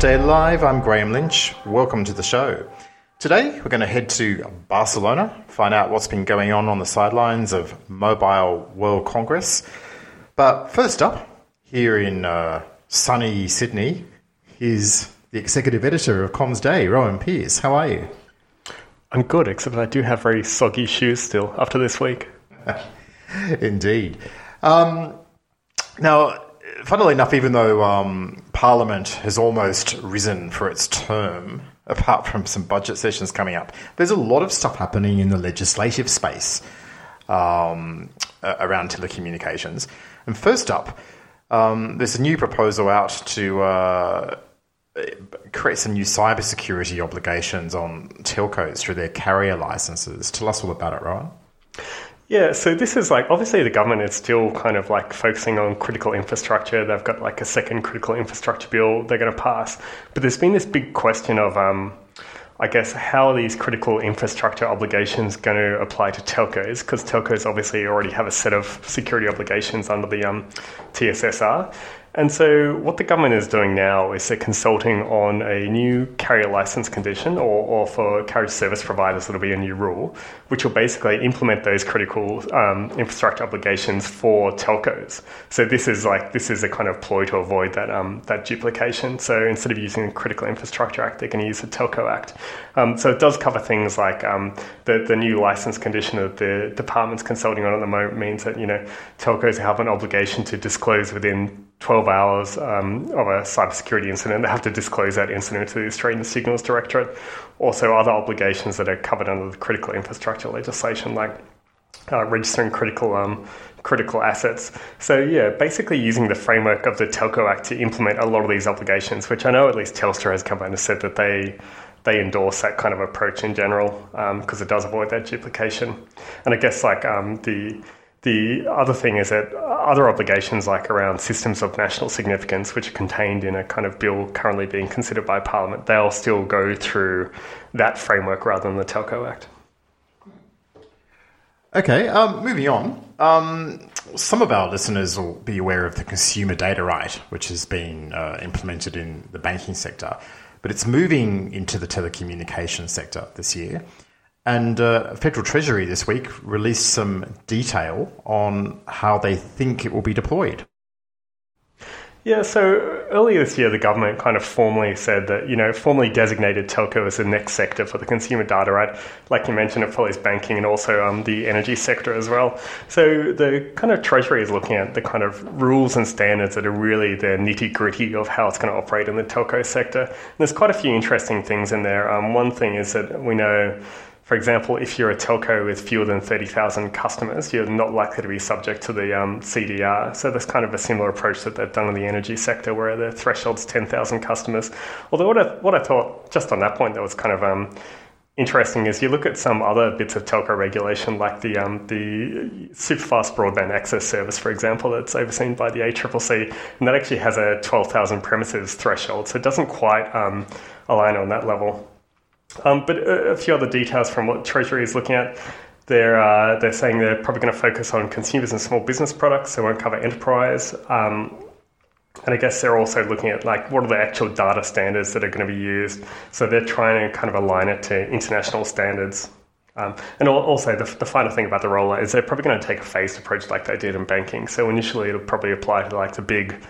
Day Live. I'm Graham Lynch. Welcome to the show. Today, we're going to head to Barcelona, find out what's been going on on the sidelines of Mobile World Congress. But first up, here in uh, sunny Sydney, is the executive editor of Comms Day, Rowan Pearce. How are you? I'm good, except I do have very soggy shoes still after this week. Indeed. Um, now, funnily enough, even though um, Parliament has almost risen for its term, apart from some budget sessions coming up, there's a lot of stuff happening in the legislative space um, around telecommunications. And first up, um, there's a new proposal out to uh, create some new cybersecurity obligations on telcos through their carrier licenses. Tell us all about it, Rowan. Yeah, so this is like obviously the government is still kind of like focusing on critical infrastructure. They've got like a second critical infrastructure bill they're going to pass, but there's been this big question of, um, I guess, how are these critical infrastructure obligations going to apply to telcos? Because telcos obviously already have a set of security obligations under the um, TSSR. And so, what the government is doing now is they're consulting on a new carrier license condition, or, or for carrier service providers, it'll be a new rule, which will basically implement those critical um, infrastructure obligations for telcos. So this is like this is a kind of ploy to avoid that um, that duplication. So instead of using the Critical Infrastructure Act, they're going to use the Telco Act. Um, so it does cover things like um, the the new license condition that the department's consulting on at the moment means that you know telcos have an obligation to disclose within 12 hours um, of a cybersecurity incident. They have to disclose that incident to the Australian Signals Directorate. Also, other obligations that are covered under the critical infrastructure legislation, like uh, registering critical um, critical assets. So yeah, basically using the framework of the Telco Act to implement a lot of these obligations, which I know at least Telstra has come out and said that they they endorse that kind of approach in general because um, it does avoid that duplication. And I guess like um, the the other thing is that other obligations, like around systems of national significance, which are contained in a kind of bill currently being considered by Parliament, they'll still go through that framework rather than the Telco Act. Okay, um, moving on. Um, some of our listeners will be aware of the consumer data right, which has been uh, implemented in the banking sector, but it's moving into the telecommunications sector this year. And uh, Federal Treasury this week released some detail on how they think it will be deployed. Yeah, so earlier this year, the government kind of formally said that, you know, formally designated telco as the next sector for the consumer data right. Like you mentioned, it follows banking and also um, the energy sector as well. So the kind of Treasury is looking at the kind of rules and standards that are really the nitty gritty of how it's going to operate in the telco sector. And there's quite a few interesting things in there. Um, one thing is that we know for example, if you're a telco with fewer than 30,000 customers, you're not likely to be subject to the um, CDR. So that's kind of a similar approach that they've done in the energy sector, where the threshold's 10,000 customers. Although what I, what I thought, just on that point, that was kind of um, interesting is you look at some other bits of telco regulation, like the um, the superfast broadband access service, for example, that's overseen by the ACCC, and that actually has a 12,000 premises threshold, so it doesn't quite um, align on that level. Um, but a, a, few other details from what Treasury is looking at. They're, uh, they're saying they're probably going to focus on consumers and small business products, so won't cover enterprise. Um, and I guess they're also looking at like what are the actual data standards that are going to be used. So they're trying to kind of align it to international standards. Um, and also, the, the final thing about the rollout is they're probably going to take a phased approach like they did in banking. So initially, it'll probably apply to like the big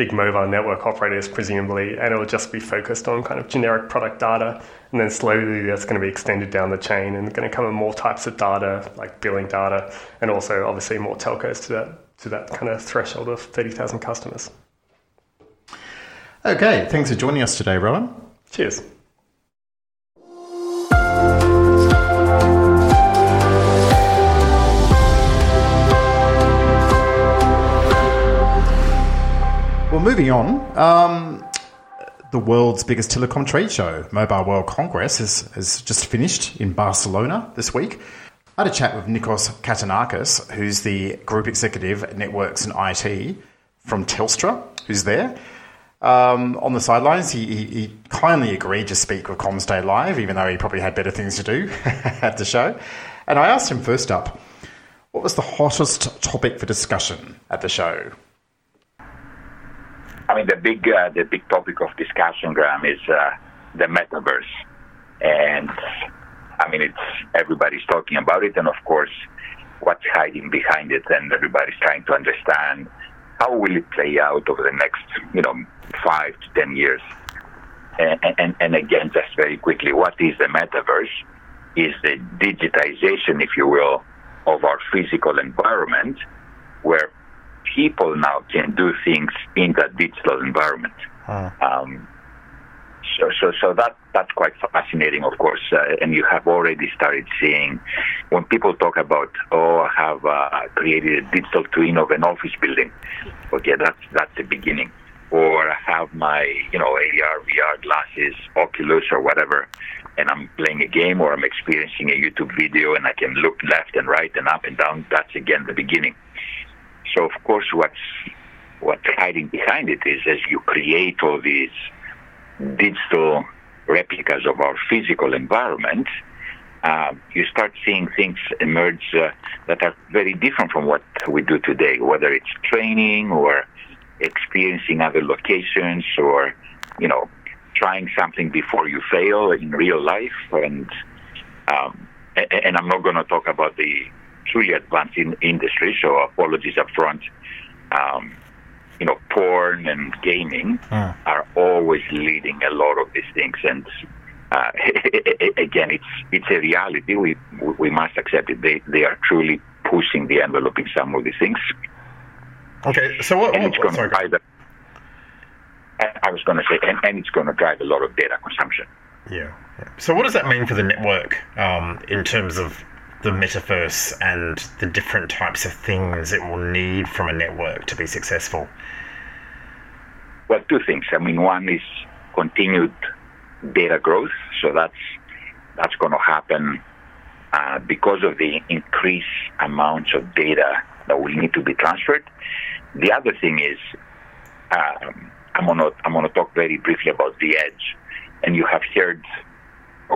big mobile network operators, presumably, and it'll just be focused on kind of generic product data. And then slowly that's going to be extended down the chain and going to come in more types of data, like billing data, and also obviously more telcos to that, to that kind of threshold of 30,000 customers. Okay, thanks for joining us today, Rowan. Cheers. Well, moving on. Um, the world's biggest telecom trade show, Mobile World Congress, has, has just finished in Barcelona this week. I had a chat with Nikos Katinakis, who's the Group Executive at Networks and IT from Telstra, who's there. Um, on the sidelines, he, he, he, kindly agreed to speak with Comms Day Live, even though he probably had better things to do at the show. And I asked him first up, what was the hottest topic for discussion at the show? I mean, the big uh, the big topic of discussion, Graham, is uh, the metaverse, and I mean, it's everybody's talking about it, and of course, what's hiding behind it, and everybody's trying to understand how will it play out over the next, you know, five to ten years. And, and, and again, just very quickly, what is the metaverse? Is the digitization, if you will, of our physical environment, where people now can do things in that digital environment. Huh. Um, so, so, so that that's quite fascinating, of course. Uh, and you have already started seeing when people talk about, oh, I have uh, created a digital twin of an office building. Okay, that's that's the beginning. Or I have my, you know, AR, VR glasses, Oculus, or whatever, and I'm playing a game or I'm experiencing a YouTube video, and I can look left and right and up and down. That's again the beginning. So, of course, what's what's hiding behind it is as you create all these digital replicas of our physical environment, uh, you start seeing things emerge uh, that are very different from what we do today, whether it's training or experiencing other locations or, you know, trying something before you fail in real life. And, um, and I'm not going to talk about the truly advanced in industry, so apologies up front. Um, you know, porn and gaming mm. are always leading a lot of these things. And uh, again, it's it's a reality. We we must accept it. They they are truly pushing the envelope in some of these things. Okay, so what? And it's going to drive. A, I was going to say, and, and it's going to drive a lot of data consumption. Yeah. yeah. So what does that mean for the network um, in terms of the metaverse and the different types of things it will need from a network to be successful? Well, two things. I mean, one is continued data growth. So that's that's going to happen uh, because of the increased amounts of data that will need to be transferred. The other thing is, um, I'm going to I'm going to talk very briefly about the edge, and you have heard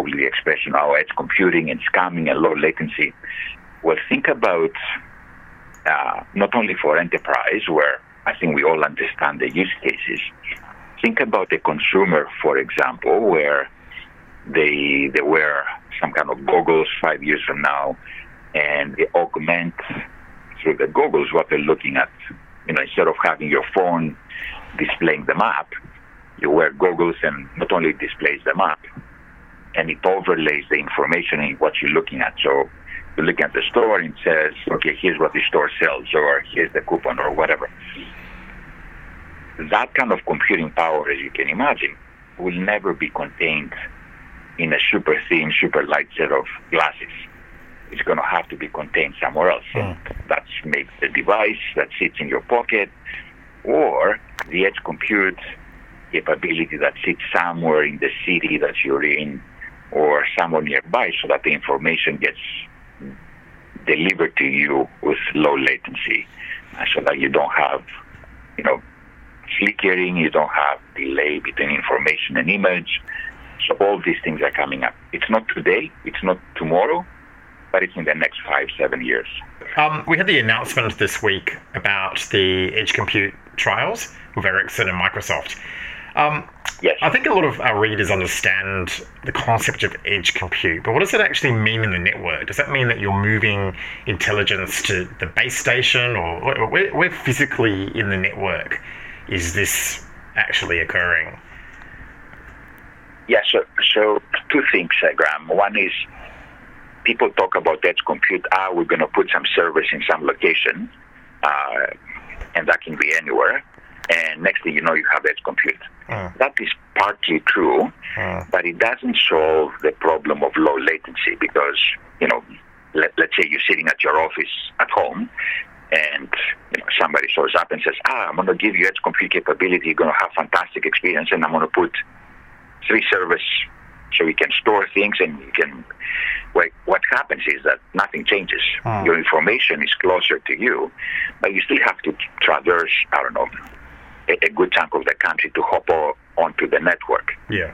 the expression, "our edge computing and scamming and low latency." Well, think about uh, not only for enterprise, where I think we all understand the use cases. Think about the consumer, for example, where they they wear some kind of goggles five years from now, and they augment through the goggles what they're looking at. You know, instead of having your phone displaying the map, you wear goggles and not only displays the map, and it overlays the information in what you're looking at. So you're looking at the store and it says, okay, here's what the store sells, or here's the coupon, or whatever. That kind of computing power, as you can imagine, will never be contained in a super thin, super light set of glasses. It's going to have to be contained somewhere else. Mm. That's maybe the device that sits in your pocket, or the edge compute capability that sits somewhere in the city that you're in or somewhere nearby so that the information gets delivered to you with low latency uh, so that you don't have, you know, flickering, you don't have delay between information and image. So all these things are coming up. It's not today, it's not tomorrow, but it's in the next five, seven years. Um, we had the announcement this week about the edge compute trials with Ericsson and Microsoft. Um, yes. I think a lot of our readers understand the concept of edge compute, but what does it actually mean in the network? Does that mean that you're moving intelligence to the base station, or where, where physically in the network is this actually occurring? Yeah, so, so two things, uh, Graham. One is people talk about edge compute. Ah, we're going to put some servers in some location, uh, and that can be anywhere and next thing you know, you have edge compute. Mm. That is partly true, mm. but it doesn't solve the problem of low latency because, you know, let, let's say you're sitting at your office at home and you know, somebody shows up and says, ah, I'm going to give you edge compute capability, you're going to have fantastic experience, and I'm going to put three servers so you can store things and you can well, what happens is that nothing changes. Mm. Your information is closer to you, but you still have to traverse, I don't know, a, a good chunk of the country to hop o- onto the network. Yeah.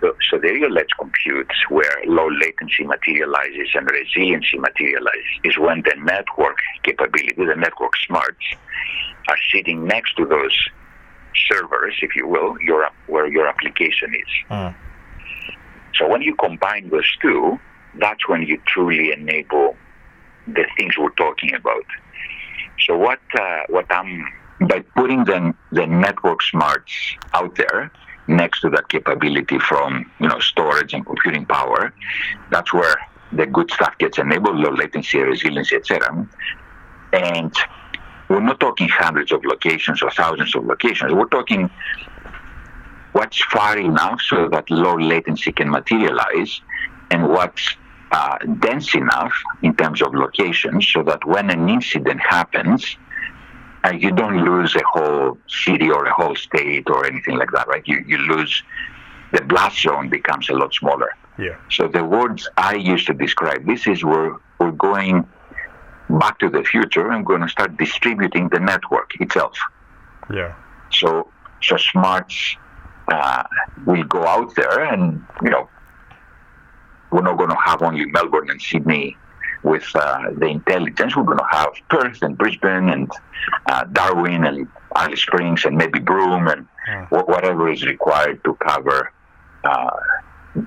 So, so the real edge compute, where low latency materializes and resiliency materializes, is when the network capability, the network smarts, are sitting next to those servers, if you will, your where your application is. Mm. So when you combine those two, that's when you truly enable the things we're talking about. So what uh, what I'm by putting the the network smarts out there next to that capability from you know storage and computing power, that's where the good stuff gets enabled, low latency, resiliency, etc. And we're not talking hundreds of locations or thousands of locations. We're talking what's far enough so that low latency can materialize and what's uh, dense enough in terms of locations so that when an incident happens, uh, you don't lose a whole city or a whole state or anything like that, right? You, you lose, the blast zone becomes a lot smaller. Yeah. So the words I used to describe this is we're, we're going back to the future and going to start distributing the network itself. Yeah. So, so smarts uh, will go out there and, you know, we're not going to have only Melbourne and Sydney with uh, the intelligence. We're going to have Perth and Brisbane and uh, Darwin and Alice Springs and maybe Broome and Yeah. wh- whatever is required to cover uh,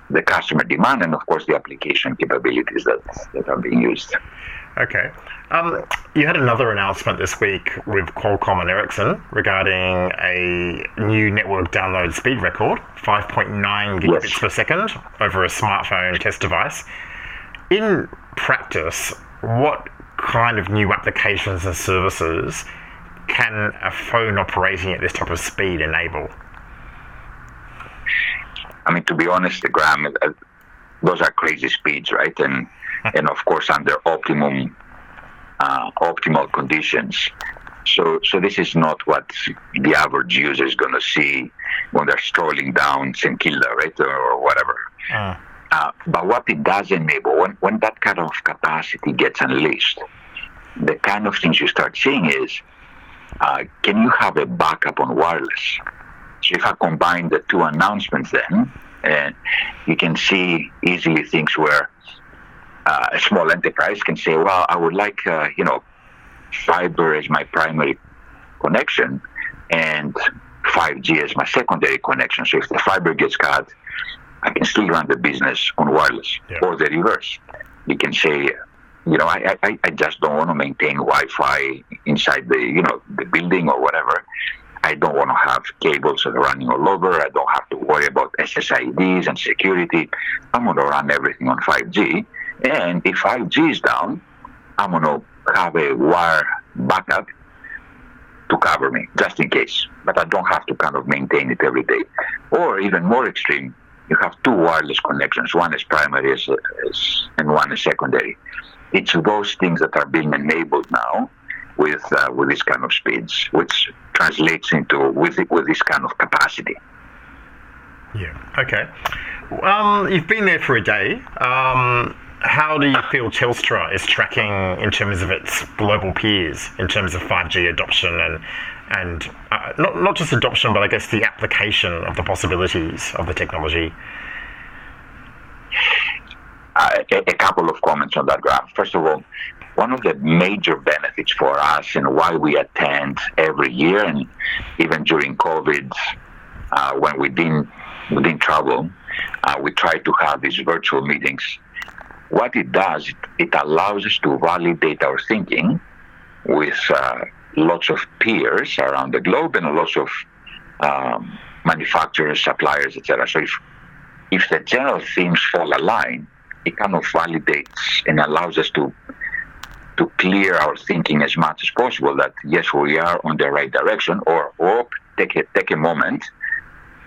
the customer demand and, of course, the application capabilities that, that are being used. Okay. Um, you had another announcement this week with Qualcomm and Ericsson regarding a new network download speed record, 5.9 gigabits Yes. per second over a smartphone test device. In practice, what kind of new applications and services can a phone operating at this type of speed enable? I mean, to be honest, the Graham, uh, those are crazy speeds, right? And and of course under optimum uh, optimal conditions. So so this is not what the average user is going to see when they're strolling down St Kilda, right, or, or whatever. Uh, Uh, but what it does enable, when, when that kind of capacity gets unleashed, the kind of things you start seeing is, uh, can you have a backup on wireless? So if I combine the two announcements then, and you can see easily things where uh, a small enterprise can say, well, I would like, uh, you know, fiber as my primary connection and 5G as my secondary connection. So if the fiber gets cut, I can still run the business on wireless Yeah. or the reverse. You can say, you know, I, I, I just don't want to maintain Wi-Fi inside the, you know, the building or whatever. I don't want to have cables running all over. I don't have to worry about SSIDs and security. I'm going to run everything on 5G. And if 5G is down, I'm going to have a wire backup to cover me, just in case. But I don't have to kind of maintain it every day. Or even more extreme, you have two wireless connections. One is primary as, as, and one is secondary. It's those things that are being enabled now with uh, with this kind of speeds, which translates into with with this kind of capacity. Yeah. Okay. Um, you've been there for a day. Um, how do you feel Telstra is tracking in terms of its global peers in terms of 5G adoption and and uh, not not just adoption, but I guess the application of the possibilities of the technology? uh, a, a couple of comments on that Graham. First of all, one of the major benefits for us and why we attend every year and even during COVID, uh, when we didn't, we didn't travel, uh, we try to have these virtual meetings. What it does, it, allows us to validate our thinking with uh, lots of peers around the globe and lots of um, manufacturers, suppliers, etc. So if if the general themes fall align, it kind of validates and allows us to to clear our thinking as much as possible that yes, we are on the right direction, or or take a take a moment,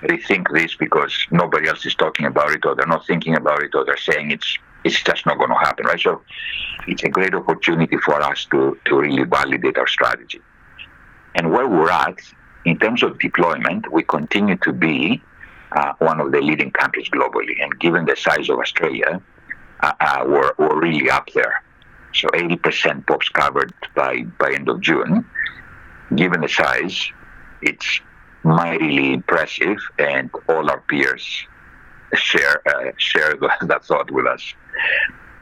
rethink this because nobody else is talking about it, or they're not thinking about it, or they're saying it's it's just not going to happen, right? So it's a great opportunity for us to to really validate our strategy. And where we're at in terms of deployment, we continue to be uh, one of the leading countries globally. And given the size of Australia, uh, uh, we're, we're really up there. So 80% POPs covered by, by end of June. Given the size, it's mightily impressive, and all our peers share uh, share that thought with us.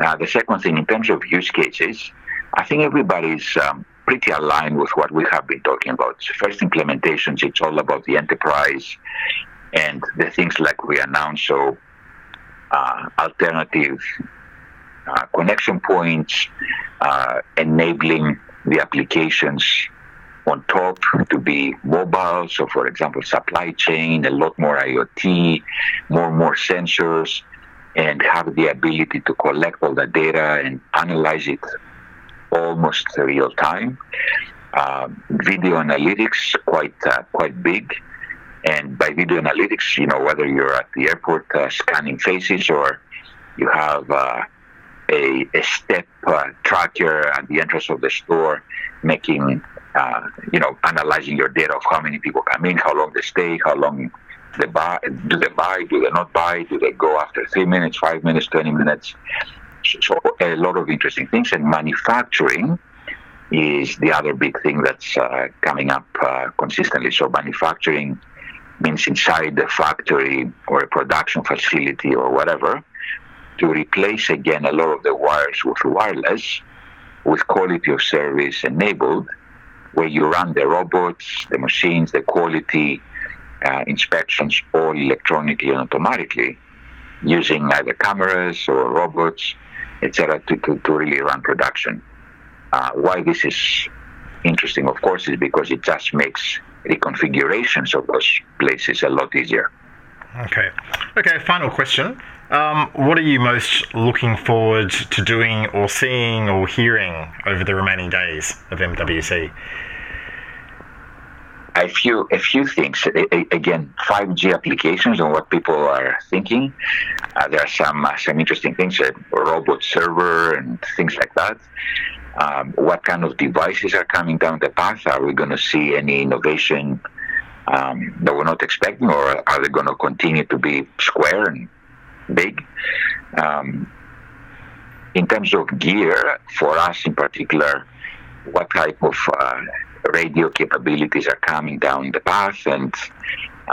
Uh, the second thing, in terms of use cases, I think everybody's um, pretty aligned with what we have been talking about. First implementations, it's all about the enterprise and the things like we announced. So, uh, alternative uh, connection points, uh, enabling the applications on top to be mobile. So, for example, supply chain, a lot more IoT, more and more sensors, and have the ability to collect all the data and analyze it almost real time. Uh, video analytics quite uh, quite big, and by video analytics, you know whether you're at the airport uh, scanning faces or you have uh, a, a step uh, tracker at the entrance of the store, making uh, you know analyzing your data of how many people come in, how long they stay, how long they buy, do they buy, do they not buy, do they go after three minutes, five minutes, twenty minutes so a lot of interesting things. And manufacturing is the other big thing that's uh, coming up uh, consistently. So manufacturing means inside the factory or a production facility or whatever to replace again a lot of the wires with wireless with quality of service enabled where you run the robots, the machines, the quality uh, inspections all electronically and automatically using either cameras or robots etc., to, to, to really run production. Uh, why this is interesting, of course, is because it just makes reconfigurations of those places a lot easier. Okay. Okay, final question. Um, what are you most looking forward to doing or seeing or hearing over the remaining days of MWC? a few a few things. Again, 5G applications and what people are thinking. Uh, there are some uh, some interesting things, a robot server and things like that. Um, what kind of devices are coming down the path? Are we going to see any innovation um, that we're not expecting, or are they going to continue to be square and big? Um, in terms of gear, for us in particular, what type of uh, radio capabilities are coming down the path and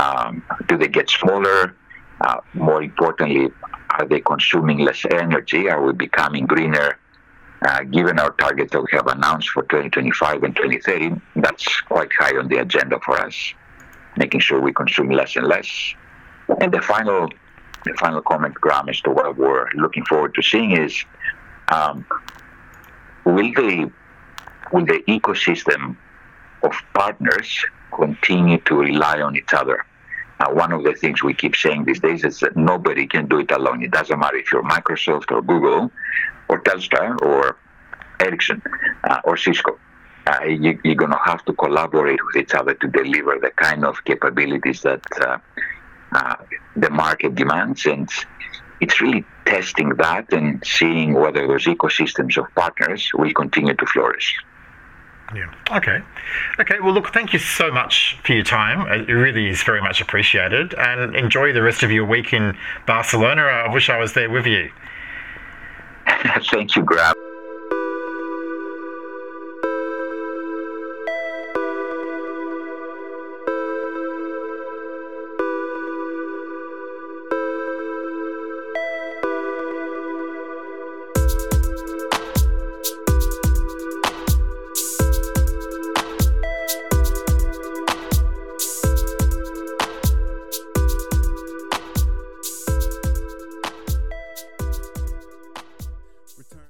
um, do they get smaller? Uh, more importantly, are they consuming less energy? Are we becoming greener? Uh, given our targets that we have announced for 2025 and 2030, that's quite high on the agenda for us, making sure we consume less and less. And the final, the final comment, Graham, as to what we're looking forward to seeing is, um, will the will the ecosystem of partners continue to rely on each other. Uh, one of the things we keep saying these days is that nobody can do it alone. It doesn't matter if you're Microsoft or Google or Telstra or Ericsson uh, or Cisco. Uh, you, are going to have to collaborate with each other to deliver the kind of capabilities that uh, uh, the market demands. And it's really testing that and seeing whether those ecosystems of partners will continue to flourish. Yeah. Okay. Okay. Well, look, thank you so much for your time. It really is very much appreciated. And enjoy the rest of your week in Barcelona. I wish I was there with you. thank you, Graham.